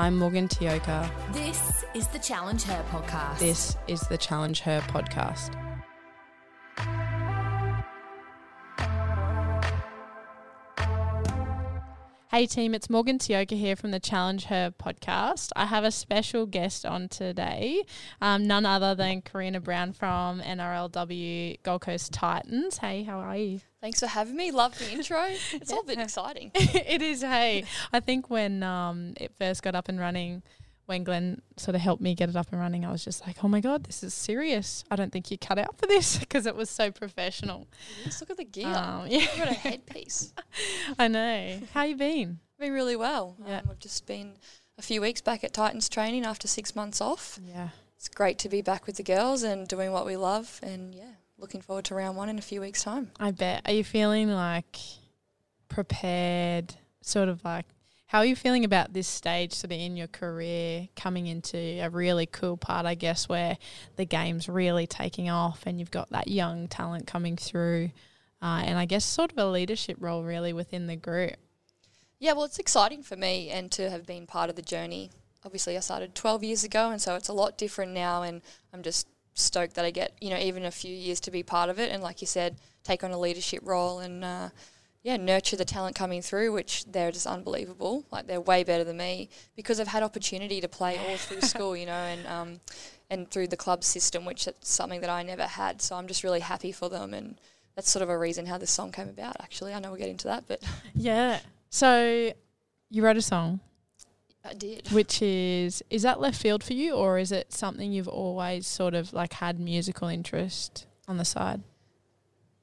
I'm Morgan Tioka. This is the Challenge Her podcast. This is the Challenge Her podcast. Hey team, it's Morgan Tioka here from the Challenge Her podcast. I have a special guest on today, um, none other than Karina Brown from NRLW Gold Coast Titans. Hey, how are you? Thanks for having me. Love the intro. It's all a bit exciting. it is. Hey, I think when um, it first got up and running, when Glenn sort of helped me get it up and running, I was just like, oh my God, this is serious. I don't think you cut out for this because it was so professional. Just look at the gear. Um, yeah. You've got a headpiece. I know. How you been? Been really well. Yeah. Um, I've just been a few weeks back at Titans training after six months off. Yeah. It's great to be back with the girls and doing what we love. And yeah, looking forward to round one in a few weeks' time. I bet. Are you feeling like prepared, sort of like, how are you feeling about this stage sort of in your career coming into a really cool part, I guess, where the game's really taking off and you've got that young talent coming through uh, and I guess sort of a leadership role really within the group? Yeah, well, it's exciting for me and to have been part of the journey. Obviously, I started 12 years ago, and so it's a lot different now, and I'm just stoked that I get, you know, even a few years to be part of it. And like you said, take on a leadership role and, uh, yeah, nurture the talent coming through, which they're just unbelievable. Like they're way better than me because I've had opportunity to play all through school, you know, and um, and through the club system, which is something that I never had. So I'm just really happy for them, and that's sort of a reason how this song came about. Actually, I know we'll get into that, but Yeah. So you wrote a song, I did. which is, is that left field for you or is it something you've always sort of like had musical interest on the side?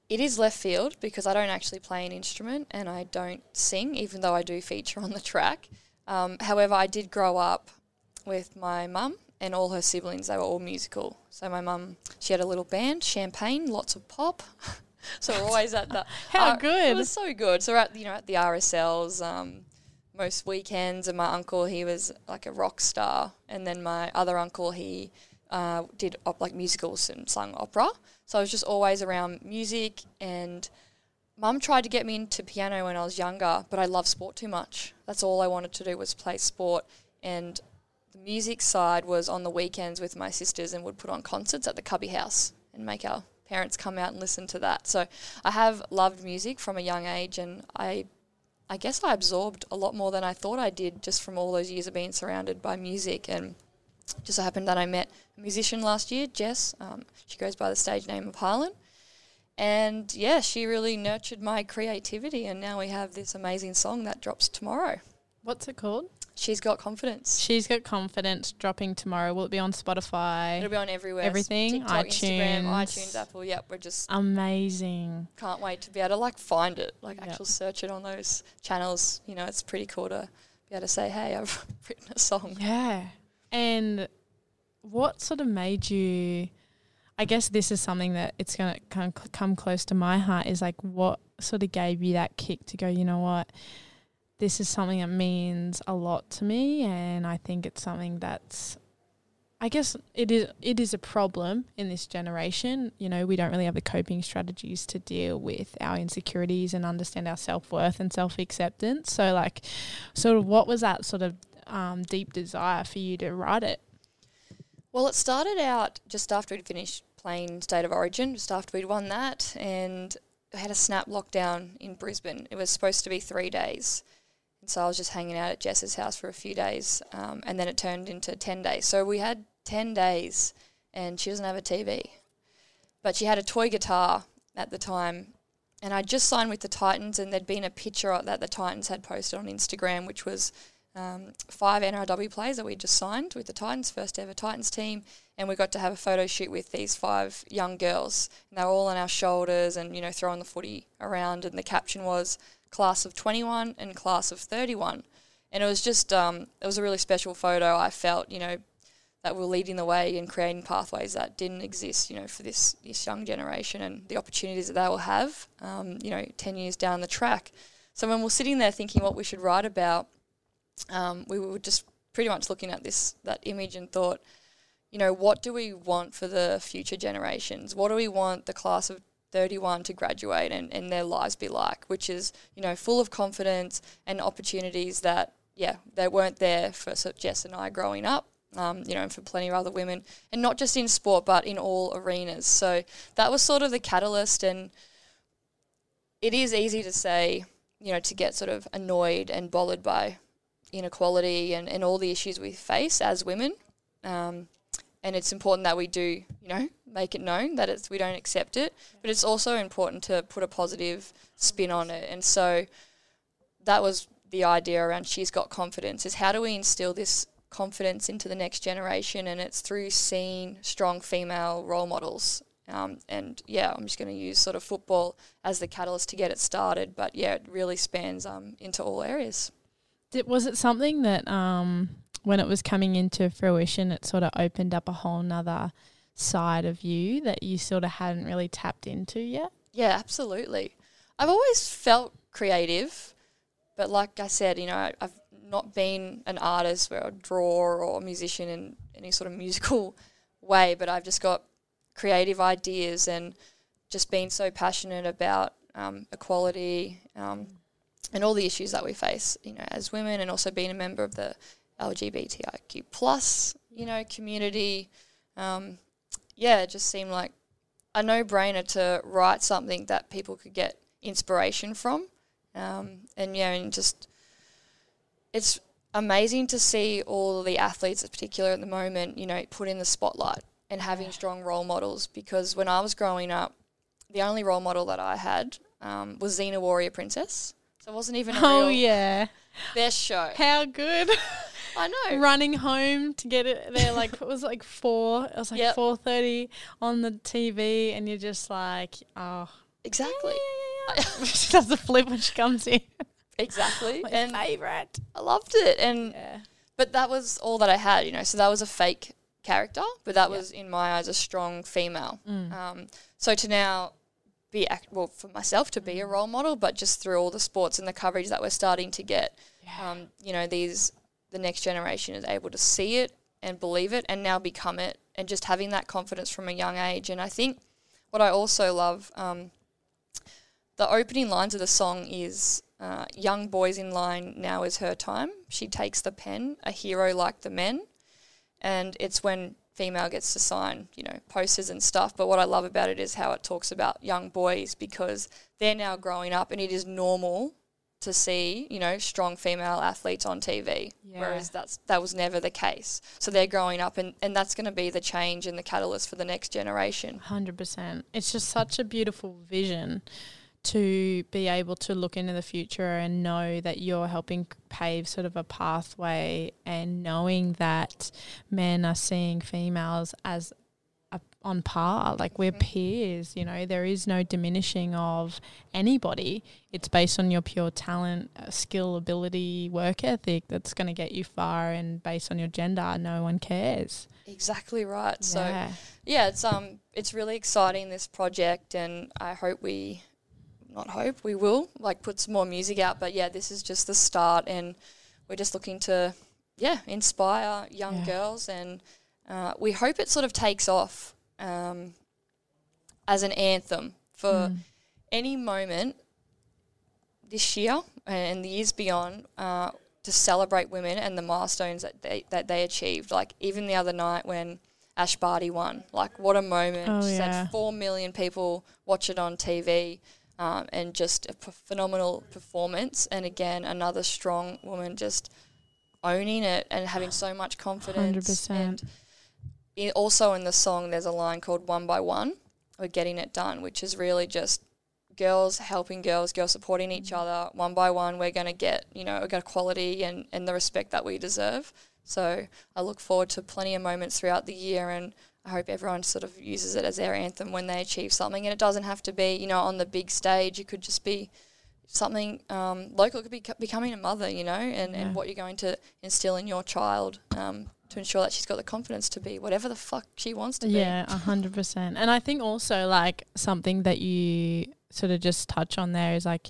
It is left field because I don't actually play an instrument and I don't sing, even though I do feature on the track. Um, however, I did grow up with my mum and all her siblings. They were all musical. So my mum, she had a little band, champagne, lots of pop. so we're always at the. How uh, It was so good. So we're at you know at the RSLs um, most weekends, and my uncle he was like a rock star, and then my other uncle he uh, did op- like musicals and sung opera. So I was just always around music, and mum tried to get me into piano when I was younger, but I love sport too much. That's all I wanted to do was play sport, and the music side was on the weekends with my sisters and would put on concerts at the Cubby House and make our parents come out and listen to that. So I have loved music from a young age, and I I guess I absorbed a lot more than I thought I did just from all those years of being surrounded by music. And just so happened that I met a musician last year, Jess. Um, she goes by the stage name of Harlan. And yeah, she really nurtured my creativity. And now we have this amazing song that drops tomorrow. What's it called? She's got confidence. She's got confidence dropping tomorrow. Will it be on Spotify? It'll be on everywhere. Everything? TikTok, Instagram, iTunes. iTunes, Apple. Yep, we're just Amazing. can't wait to be able to like find it, like Yep. actual search it on those channels. You know, it's pretty cool to be able to say, "Hey, I've written a song." Yeah. And what sort of made you? I guess this is something that it's going to come, come close to my heart. Is like what sort of gave you that kick to go? You know what? This is something that means a lot to me, and I think it's something that's. I guess it is it is a problem in this generation. You know, we don't really have the coping strategies to deal with our insecurities and understand our self worth and self acceptance. So, like, sort of, what was that sort of um, deep desire for you to write it? Well, it started out just after we'd finished playing State of Origin, just after we'd won that, and had a snap lockdown in Brisbane. It was supposed to be three days. So I was just hanging out at Jess's house for a few days, um, and then it turned into 10 days. So we had 10 days, and she doesn't have a TV. But she had a toy guitar at the time, and I just signed with the Titans, and there'd been a picture that the Titans had posted on Instagram, which was um, five NRW players that we just signed with the Titans, first ever Titans team, and we got to have a photo shoot with these five young girls, and they were all on our shoulders and you know throwing the footy around, and the caption was class of 21 and class of 31, and it was just um, it was a really special photo. I felt you know that we're leading the way and creating pathways that didn't exist, you know, for this this young generation and the opportunities that they will have, um, you know, ten years down the track. So when we're sitting there thinking what we should write about, um, we were just pretty much looking at this that image and thought, you know, what do we want for the future generations? What do we want the class of 31 to graduate and, and their lives be like? Which is, you know, full of confidence and opportunities that yeah, they weren't there for Jess and I growing up. Um, you know, and for plenty of other women, and not just in sport, but in all arenas. So that was sort of the catalyst, and it is easy to say, you know, to get sort of annoyed and bothered by inequality and, and all the issues we face as women. Um, and it's important that we do, you know, make it known that it's we don't accept it. But it's also important to put a positive spin on it. And so that was the idea around she's got confidence is how do we instill this confidence into the next generation and it's through seeing strong female role models um, and yeah i'm just going to use sort of football as the catalyst to get it started but yeah it really spans um, into all areas Did, was it something that um, when it was coming into fruition, it sort of opened up a whole nother side of you that you sort of hadn't really tapped into yet? Yeah, absolutely. I've always felt creative, but like I said, you know, I've not been an artist where I draw or a musician in any sort of musical way, but I've just got creative ideas and just been so passionate about um, equality um, and all the issues that we face, you know, as women, and also being a member of the LGBTIQ plus, you know, community. Um, yeah, it just seemed like a no-brainer to write something that people could get inspiration from, um, and yeah, and just it's amazing to see all the athletes, in particular at the moment, you know, put in the spotlight and having strong role models. Because when I was growing up, the only role model that I had um, was Xena Warrior Princess. So it wasn't even a Oh real yeah, best show. how good! I know. Running home to get it there, like it was like four. It was like Yep. four thirty on the TV, and you're just like, oh, Exactly. yeah, yeah, yeah. she does the flip when she comes in. Exactly. My and favorite. I loved it. And but that was all that I had, you know. So that was a fake character, but that was in my eyes a strong female. Mm. Um, so to now be act- well for myself to be a role model, but just through all the sports and the coverage that we're starting to get, Yeah. um, you know, these the next generation is able to see it and believe it, and now become it, and just having that confidence from a young age. And I think what I also love, um, the opening lines of the song is. Uh, young boys in line, now is her time. She takes the pen, a hero like the men and it's when female gets to sign, you know, posters and stuff. But what I love about it is how it talks about young boys because they're now growing up and it is normal to see, you know, strong female athletes on TV. Yeah. Whereas that's that was never the case. So they're growing up and, and that's gonna be the change and the catalyst for the next generation. Hundred percent. It's just such a beautiful vision to be able to look into the future and know that you're helping pave sort of a pathway and knowing that men are seeing females as on par like we're peers you know there is no diminishing of anybody it's based on your pure talent uh, skill ability work ethic that's going to get you far and based on your gender no one cares Exactly right. So yeah. yeah, it's um it's really exciting this project and I hope we not hope we will like put some more music out but yeah this is just the start and we're just looking to yeah inspire young Yeah. girls and uh, we hope it sort of takes off um, as an anthem for Mm. any moment this year and the years beyond uh, to celebrate women and the milestones that they that they achieved. Like even the other night when Ash Barty won, like what a moment! Oh, She's yeah. had four million people watch it on TV. Um, and just a p- phenomenal performance, and again another strong woman just owning it and having so much confidence. 100%. And in, also in the song, there's a line called "One by One." We're getting it done, which is really just girls helping girls, girls supporting each other. One by one, we're going to get, you know, a equality and, and the respect that we deserve. So I look forward to plenty of moments throughout the year and I hope everyone sort of uses it as their anthem when they achieve something. And it doesn't have to be, you know, on the big stage. It could just be something um, local. It could be becoming a mother, you know, and, Yeah. and what you're going to instill in your child um, to ensure that she's got the confidence to be whatever the fuck she wants to be. Yeah, hundred percent. And I think also like something that you sort of just touch on there is like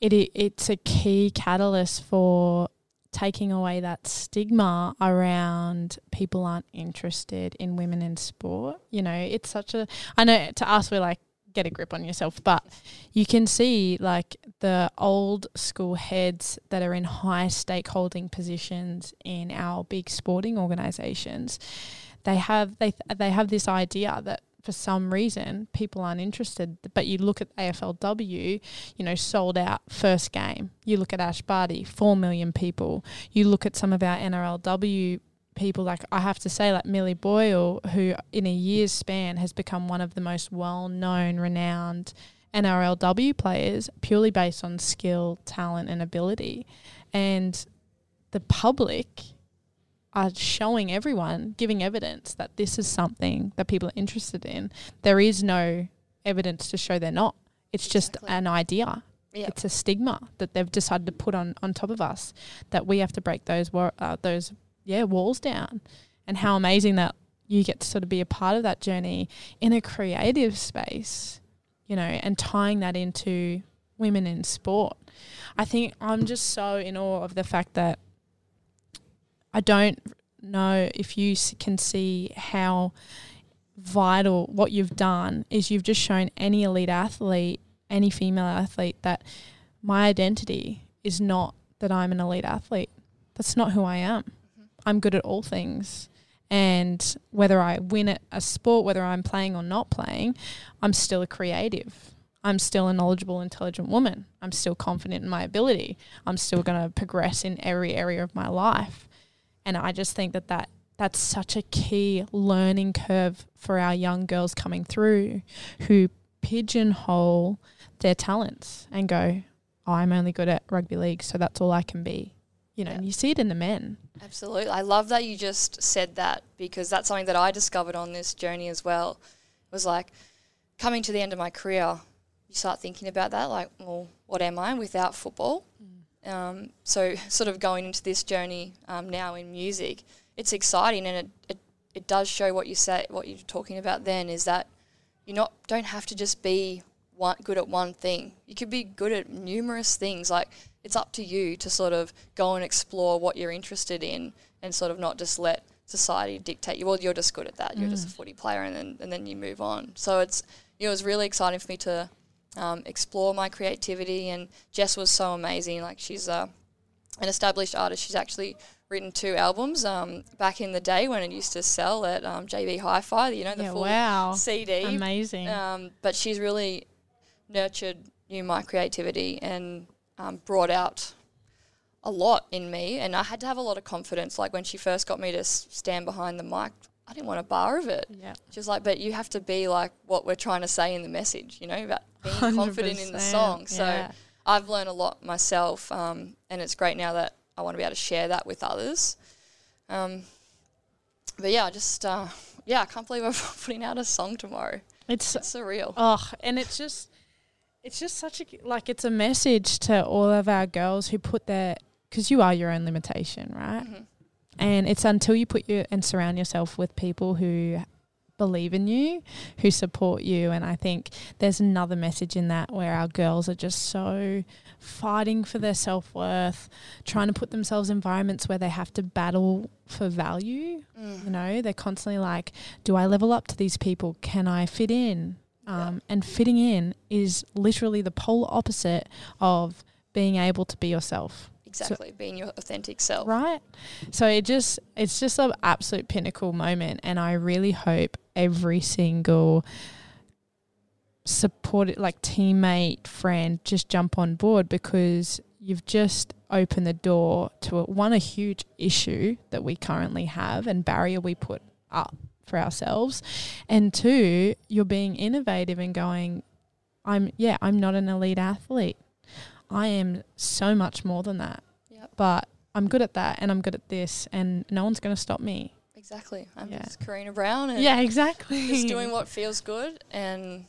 it i- it's a key catalyst for taking away that stigma around people aren't interested in women in sport. You know, it's such a I know to us we're like get a grip on yourself. But you can see like the old school heads that are in high stakeholding positions in our big sporting organizations. They have they they have this idea that for some reason people aren't interested. But you look at AFLW, you know, sold out first game. You look at Ash Barty, four million people. You look at some of our NRLW people like I have to say like Millie Boyle who in a year's span has become one of the most well known renowned NRLW players purely based on skill, talent and ability. And the public are showing everyone, giving evidence that this is something that people are interested in. There is no evidence to show they're not. It's just Exactly. an idea. Yep. It's a stigma that they've decided to put on, on top of us that we have to break those wa- uh, those yeah walls down. And how amazing that you get to sort of be a part of that journey in a creative space, you know, and tying that into women in sport. I think I'm just so in awe of the fact that I don't know if you can see how vital what you've done is you've just shown any elite athlete, any female athlete that my identity is not that I'm an elite athlete. That's not who I am. I'm good at all things. And whether I win at a sport, whether I'm playing or not playing, I'm still a creative. I'm still a knowledgeable, intelligent woman. I'm still confident in my ability. I'm still going to progress in every area of my life. And I just think that, that that's such a key learning curve for our young girls coming through who pigeonhole their talents and go, oh, I'm only good at rugby league, so that's all I can be. You know, and you see it in the men. Absolutely. I love that you just said that because that's something that I discovered on this journey as well. It was like coming to the end of my career, you start thinking about that, like, well, what am I without football? Um, so, sort of going into this journey um, now in music, it's exciting and it, it, it does show what you say, what you're talking about then is that you not don't have to just be one, good at one thing. You could be good at numerous things. Like it's up to you to sort of go and explore what you're interested in, and sort of not just let society dictate you. Well, you're just good at that. You're just a footy player, and then and then you move on. So it's you know, it was really exciting for me to um, explore my creativity. And Jess was so amazing. Like she's uh, an established artist. She's actually written two albums um, back in the day when it used to sell at um, JB Hi-Fi. You know the Yeah, full wow. CD. Amazing. Um, but she's really nurtured you my creativity and um, brought out a lot in me. And I had to have a lot of confidence. Like when she first got me to s- stand behind the mic, I didn't want a bar of it. yeah. She was like, but you have to be like what we're trying to say in the message, you know, about being confident in the song. So yeah. I've learned a lot myself, um, and it's great now that I want to be able to share that with others. Um, but yeah, just uh, yeah, I can't believe I'm putting out a song tomorrow. It's It's surreal. Oh, and it's just, it's just such a like it's a message to all of our girls who put their because you are your own limitation, right? Mhm. And it's until you put your and surround yourself with people who believe in you, who support you, and I think there's another message in that where our girls are just so fighting for their self worth, trying to put themselves in environments where they have to battle for value. Mm. You know, they're constantly like, do I level up to these people? Can I fit in? Yeah. Um, And fitting in is literally the polar opposite of being able to be yourself, Exactly, being your authentic self. right? So it just, it's just an absolute pinnacle moment. And I really hope every single support, like teammate, friend, just jump on board because you've just opened the door to a, one, a huge issue that we currently have and barrier we put up for ourselves. And two, you're being innovative and going, I'm, yeah, I'm not an elite athlete. I am so much more than that. Yep. But I'm good at that and I'm good at this and no one's going to stop me. Exactly. I'm Yeah. just Karina Brown and Yeah, exactly. just doing what feels good and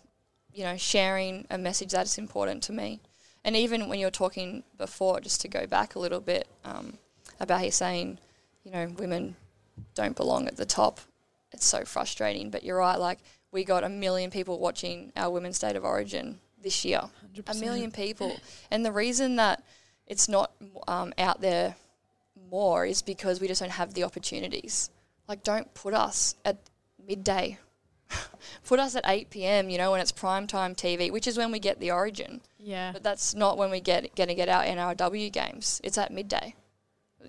you know sharing a message that is important to me. And even when you're talking before, just to go back a little bit um, about you saying, you know, women don't belong at the top. It's so frustrating, but you're right. Like we got a million people watching our women's state of origin this year. A million people. And the reason that it's not um, out there more is because we just don't have the opportunities. Like, don't put us at midday put us at 8 p.m., you know, when it's prime time TV, which is when we get the origin. Yeah. But that's not when we get going to get our NRW games. It's at midday.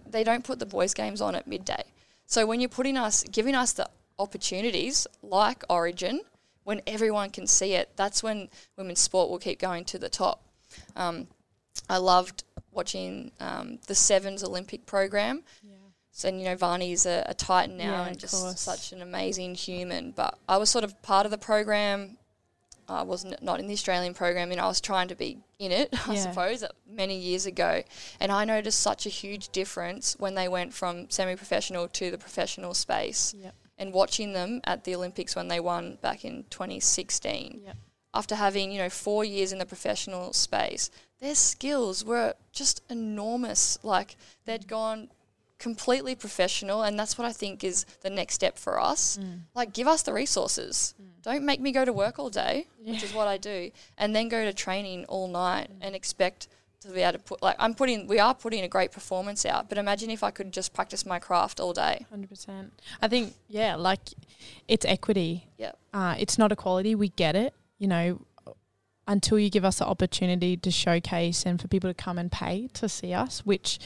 They don't put the boys' games on at midday. So when you're putting us, giving us the opportunities like Origin, when everyone can see it, that's when women's sport will keep going to the top. Um, I loved watching um, the Sevens Olympic program. Yeah. So, and you know, Varney's a, a titan now Yeah, and just course. such an amazing human. But I was sort of part of the program. I was n- not in the Australian program, and I was trying to be in it, I Yeah. suppose, uh, many years ago. And I noticed such a huge difference when they went from semi professional to the professional space. Yep. And watching them at the Olympics when they won back in 2016, Yep. after having, you know, four years in the professional space, their skills were just enormous. Like they'd gone completely professional and that's what I think is the next step for us. Mm. Like give us the resources. Don't make me go to work all day, which is what I do, and then go to training all night and expect to be able to put like I'm putting we are putting a great performance out, but imagine if I could just practice my craft all day. Hundred percent. I think yeah, like it's equity. Yep. Uh, it's not equality. We get it. You know, until you give us the opportunity to showcase and for people to come and pay to see us, which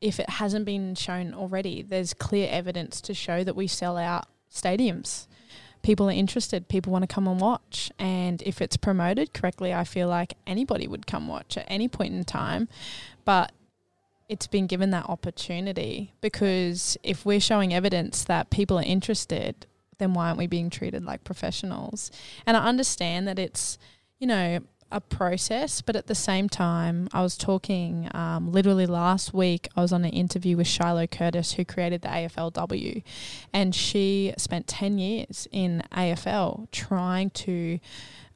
if it hasn't been shown already, there's clear evidence to show that we sell out stadiums. People are interested. People want to come and watch. And if it's promoted correctly, I feel like anybody would come watch at any point in time. But it's been given that opportunity because if we're showing evidence that people are interested, then why aren't we being treated like professionals? And I understand that it's, you know, a process, but at the same time, I was talking um, literally last week. I was on an interview with Shiloh Curtis, who created the AFLW, and she spent 10 years in AFL trying to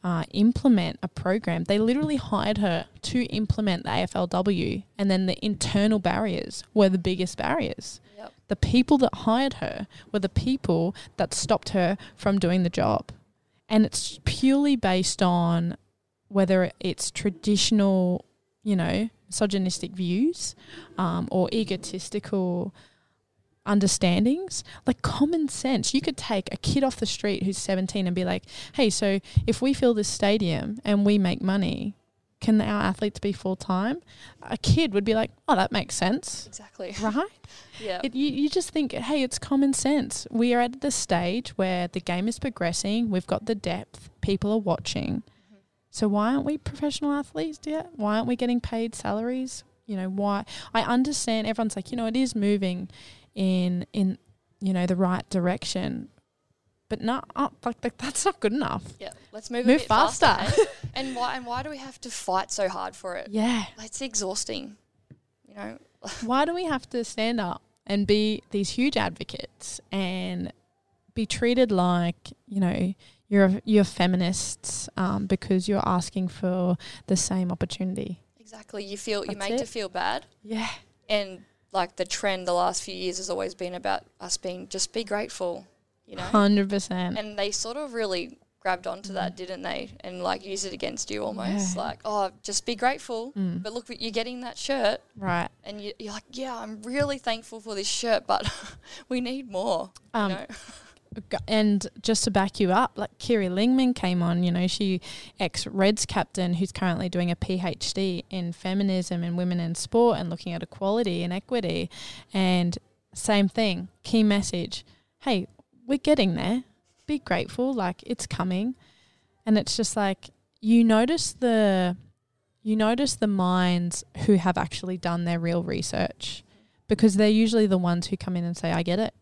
uh, implement a program. They literally hired her to implement the AFLW, and then the internal barriers were the biggest barriers. Yep. The people that hired her were the people that stopped her from doing the job. And it's purely based on whether it's traditional, you know, misogynistic views um, or egotistical understandings, like common sense. You could take a kid off the street who's 17 and be like, hey, so if we fill this stadium and we make money, can our athletes be full time? A kid would be like, oh, that makes sense, Exactly. right? yeah. It, you, you just think, hey, it's common sense. We are at the stage where the game is progressing. We've got the depth. People are watching. So why aren't we professional athletes yet? Why aren't we getting paid salaries? You know why? I understand everyone's like, you know, it is moving in in you know the right direction, but not like, like that's not good enough. Yeah. Let's move, Move faster. faster. eh? and why and why do we have to fight so hard for it? Yeah. It's exhausting. You know, why do we have to stand up and be these huge advocates and be treated like you know you're you're feminists um, because you're asking for the same opportunity? exactly. You feel you're That's made to feel bad. Yeah, and like the trend the last few years has always been about us being just be grateful, you know. hundred percent. And they sort of really grabbed onto that, didn't they? And like use it against you almost, Yeah. like oh, just be grateful. Mm. But look, you're getting that shirt, Right. and you, you're like, yeah, I'm really thankful for this shirt, but we need more. Um, you know? And just to back you up, like Kiri Lingman came on, you know, she ex Reds captain who's currently doing a PhD in feminism and women in sport and looking at equality and equity. And same thing, key message hey, we're getting there. Be grateful, like it's coming. And it's just like you notice the you notice the minds who have actually done their real research because they're usually the ones who come in and say, I get it.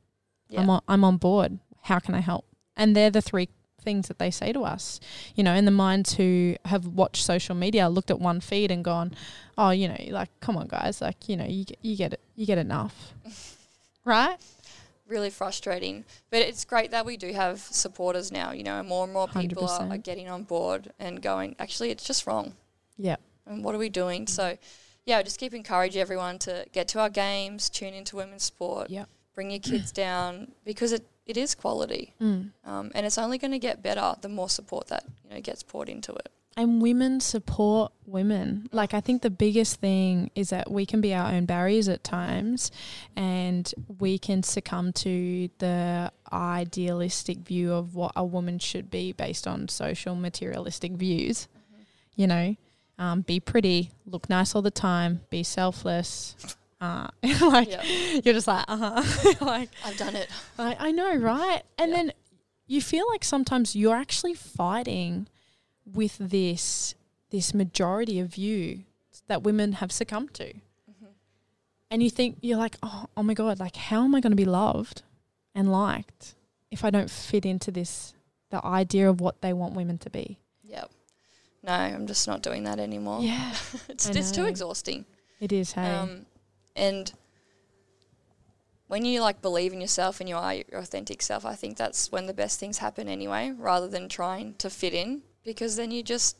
Yeah. I'm on, I'm on board. How can I help? And they're the three things that they say to us, you know, and the minds who have watched social media, looked at one feed and gone, oh, you know, like, come on, guys, like, you know, you get- you get it, you get enough, right? really frustrating. But it's great that we do have supporters now, you know, and more and more people are, are getting on board and going, actually, it's just wrong. Yeah, And what are we doing? Mm. So, yeah, just keep encouraging everyone to get to our games, tune into women's sport, Yep. bring your kids down because it, it is quality. mm, Um, and it's only going to get better the more support that, you know, gets poured into it. and women support women. Like I think the biggest thing is that we can be our own barriers at times and we can succumb to the idealistic view of what a woman should be based on social materialistic views. You know, um, be pretty, look nice all the time, be selfless. Uh, like Yeah. you're just like, uh huh. like I've done it. I, I know, right? And then you feel like sometimes you're actually fighting with this this majority of view that women have succumbed to. Mm-hmm. And you think you're like, oh, oh my god, like how am I going to be loved and liked if I don't fit into this the idea of what they want women to be? Yep. No, I'm just not doing that anymore. Yeah, it's it's too exhausting. it is. Hey, Um, and when you like believe in yourself and you are your authentic self, I think that's when the best things happen anyway, rather than trying to fit in, because then you just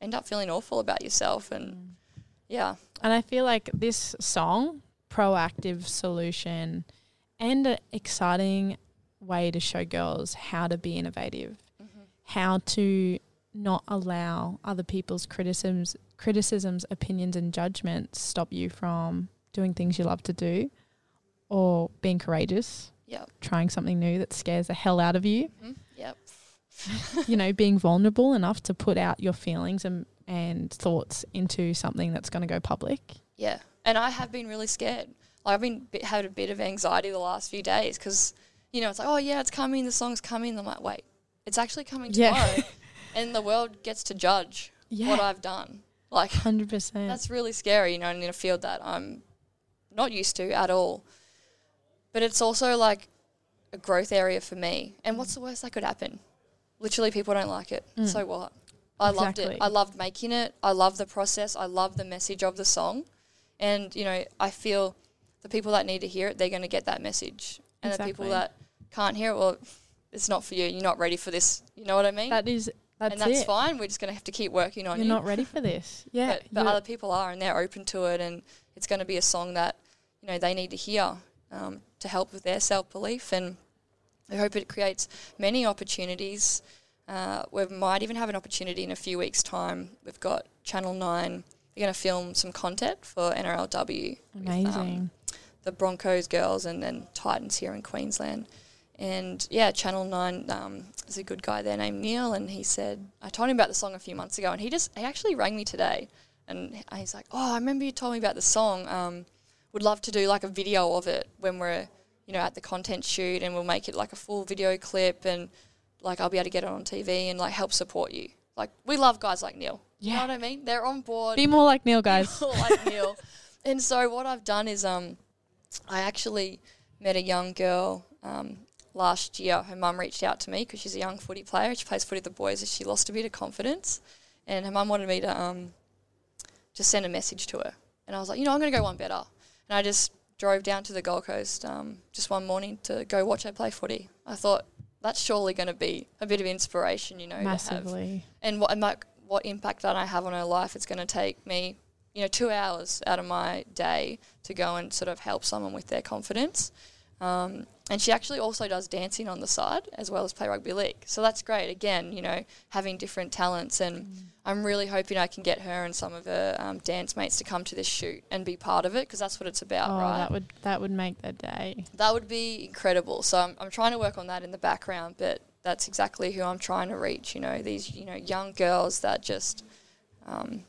end up feeling awful about yourself. And mm. yeah, And I feel like this song, proactive solution, and an exciting way to show girls how to be innovative, mm-hmm. how to not allow other people's criticisms, criticisms, opinions, and judgments stop you from doing things you love to do, or being courageous, yep, trying something new that scares the hell out of you. mhm, yep, you know, being vulnerable enough to put out your feelings and and thoughts into something that's going to go public. yeah. And I have been really scared. Like I've been bit, had a bit of anxiety the last few days because you know it's like, oh yeah, it's coming, the song's coming. I'm like, wait, it's actually coming Yeah. tomorrow, and the world gets to judge Yeah. what I've done. Like Hundred percent. That's really scary, you know, and in a field that I'm not used to at all. But it's also like a growth area for me. And what's the worst that could happen? Literally, people don't like it. So what? I loved it. Mm. I loved making it. I love the process. I love the message of the song. And, you know, I feel the people that need to hear it, they're going to get that message. And the people that can't hear it, well, it's not for you. You're not ready for this. You know what I mean? That is that's, and that's it. fine. We're just going to have to keep working on You're you are not ready for this. Yeah, but, but other people are and they're open to it and it's going to be a song that you know they need to hear um, to help with their self-belief and I hope it creates many opportunities uh, we might even have an opportunity in a few weeks time we've got Channel 9 they're going to film some content for NRLW with, um, amazing. the Broncos girls and then Titans here in Queensland. And yeah, Channel 9, um, there's a good guy there named Neil, and he said, I told him about the song a few months ago, and he just, he actually rang me today. And he's like, Oh, I remember you told me about the song. Um, would love to do like a video of it when we're, you know, at the content shoot, and we'll make it like a full video clip, and like I'll be able to get it on TV and like help support you. Like, we love guys like Neil. You know Yeah. what I mean? They're on board Be more like Neil, guys. people like Neil. And so what I've done is um, I actually met a young girl um, last year. Her mum reached out to me because she's a young footy player. She plays footy with the boys. And she lost a bit of confidence, and her mum wanted me to um, just send a message to her. And I was like, you know, I'm going to go one better. And I just drove down to the Gold Coast um, just one morning to go watch her play footy. I thought that's surely going to be a bit of inspiration, you know, to have Massively. and what and like what impact that I have on her life. It's going to take me, you know, two hours out of my day to go and sort of help someone with their confidence. Um, and she actually also does dancing on the side as well as play rugby league. So that's great. Again, you know, having different talents, and I'm really hoping I can get her and some of her um, dance mates to come to this shoot and be part of it because that's what it's about, Oh, right? that would that would make the day. That would be incredible. So I'm, I'm trying to work on that in the background, but that's exactly who I'm trying to reach. You know, these you know young girls that just um,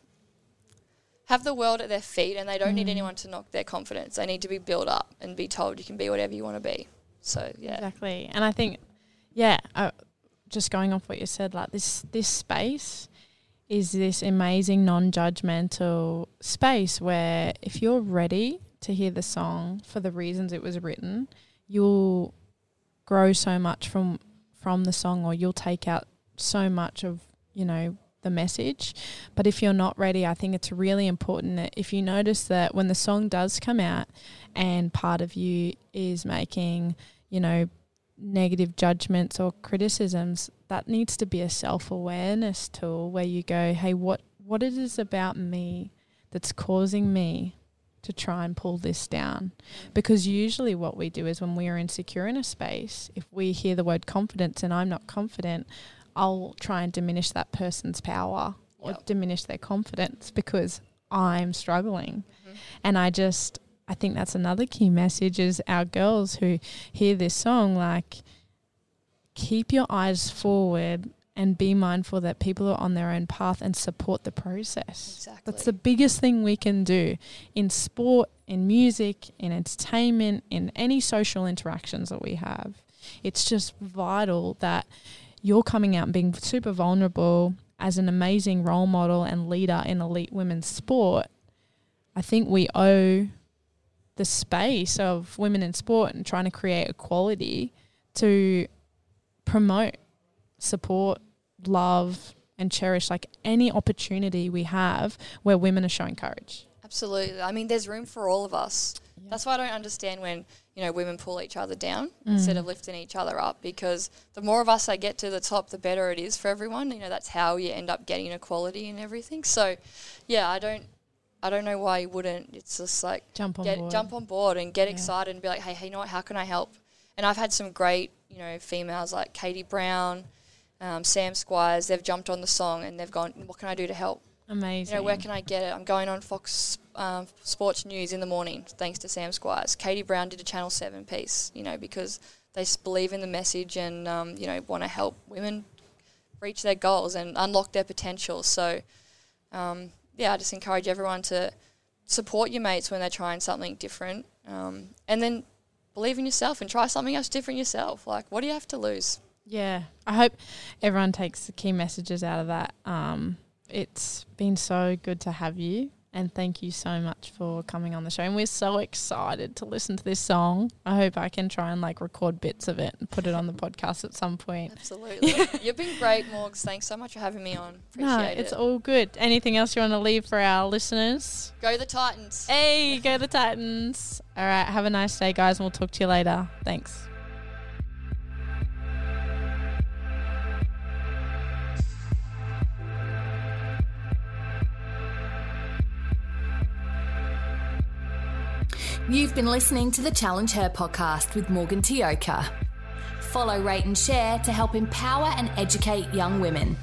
have the world at their feet, and they don't need anyone to knock their confidence. They need to be built up and be told you can be whatever you want to be. So yeah, Exactly. And I think, yeah, uh, just going off what you said, like this this space is this amazing non-judgmental space where if you're ready to hear the song for the reasons it was written, you'll grow so much from from the song or you'll take out so much of, you know, the message. But if you're not ready, I think it's really important that if you notice that when the song does come out and part of you is making, you know, negative judgments or criticisms, that needs to be a self-awareness tool where you go, "Hey, what what it is about me that's causing me to try and pull this down?" Because usually what we do is when we are insecure in a space, if we hear the word confidence and I'm not confident, I'll try and diminish that person's power or Yep. diminish their confidence because I'm struggling. Mhm. And I just I think that's another key message is our girls who hear this song like keep your eyes forward and be mindful that people are on their own path and support the process. Exactly. That's the biggest thing we can do in sport, in music, in entertainment, in any social interactions that we have. It's just vital that you're coming out and being super vulnerable as an amazing role model and leader in elite women's sport. I think we owe the space of women in sport and trying to create equality to promote, support, love, and cherish like any opportunity we have where women are showing courage. Absolutely. I mean, there's room for all of us. That's why I don't understand when you know women pull each other down Mm. instead of lifting each other up. Because the more of us that get to the top, the better it is for everyone. You know, that's how you end up getting equality and everything. So, yeah, I don't, I don't know why you wouldn't. It's just like jump on get board. jump on board and get Yeah. excited and be like, hey, hey, you know what? How can I help? And I've had some great, you know, females like Katie Brown, um, Sam Squiers. They've jumped on the song and they've gone, what can I do to help? Amazing. You know, where can I get it? I'm going on Fox um, Sports News in the morning, thanks to Sam Squiers. Katie Brown did a Channel 7 piece, you know, because they believe in the message and, um, you know, want to help women reach their goals and unlock their potential. So, um, yeah, I just encourage everyone to support your mates when they're trying something different. Um, and then believe in yourself and try something else different yourself. Like, what do you have to lose? Yeah, I hope everyone takes the key messages out of that. Um, it's been so good to have you, and thank you so much for coming on the show. And we're so excited to listen to this song. I hope I can try and like record bits of it and put it on the podcast at some point. Absolutely. You've been great, Morgs. Thanks so much for having me on. Appreciate No, it. it's all good. Anything else you want to leave for our listeners? Go the Titans. Hey, go the Titans! All right, have a nice day, guys, and we'll talk to you later. Thanks. You've been listening to the Challenge Her podcast with Morgan Tioka. Follow, rate, and share to help empower and educate young women.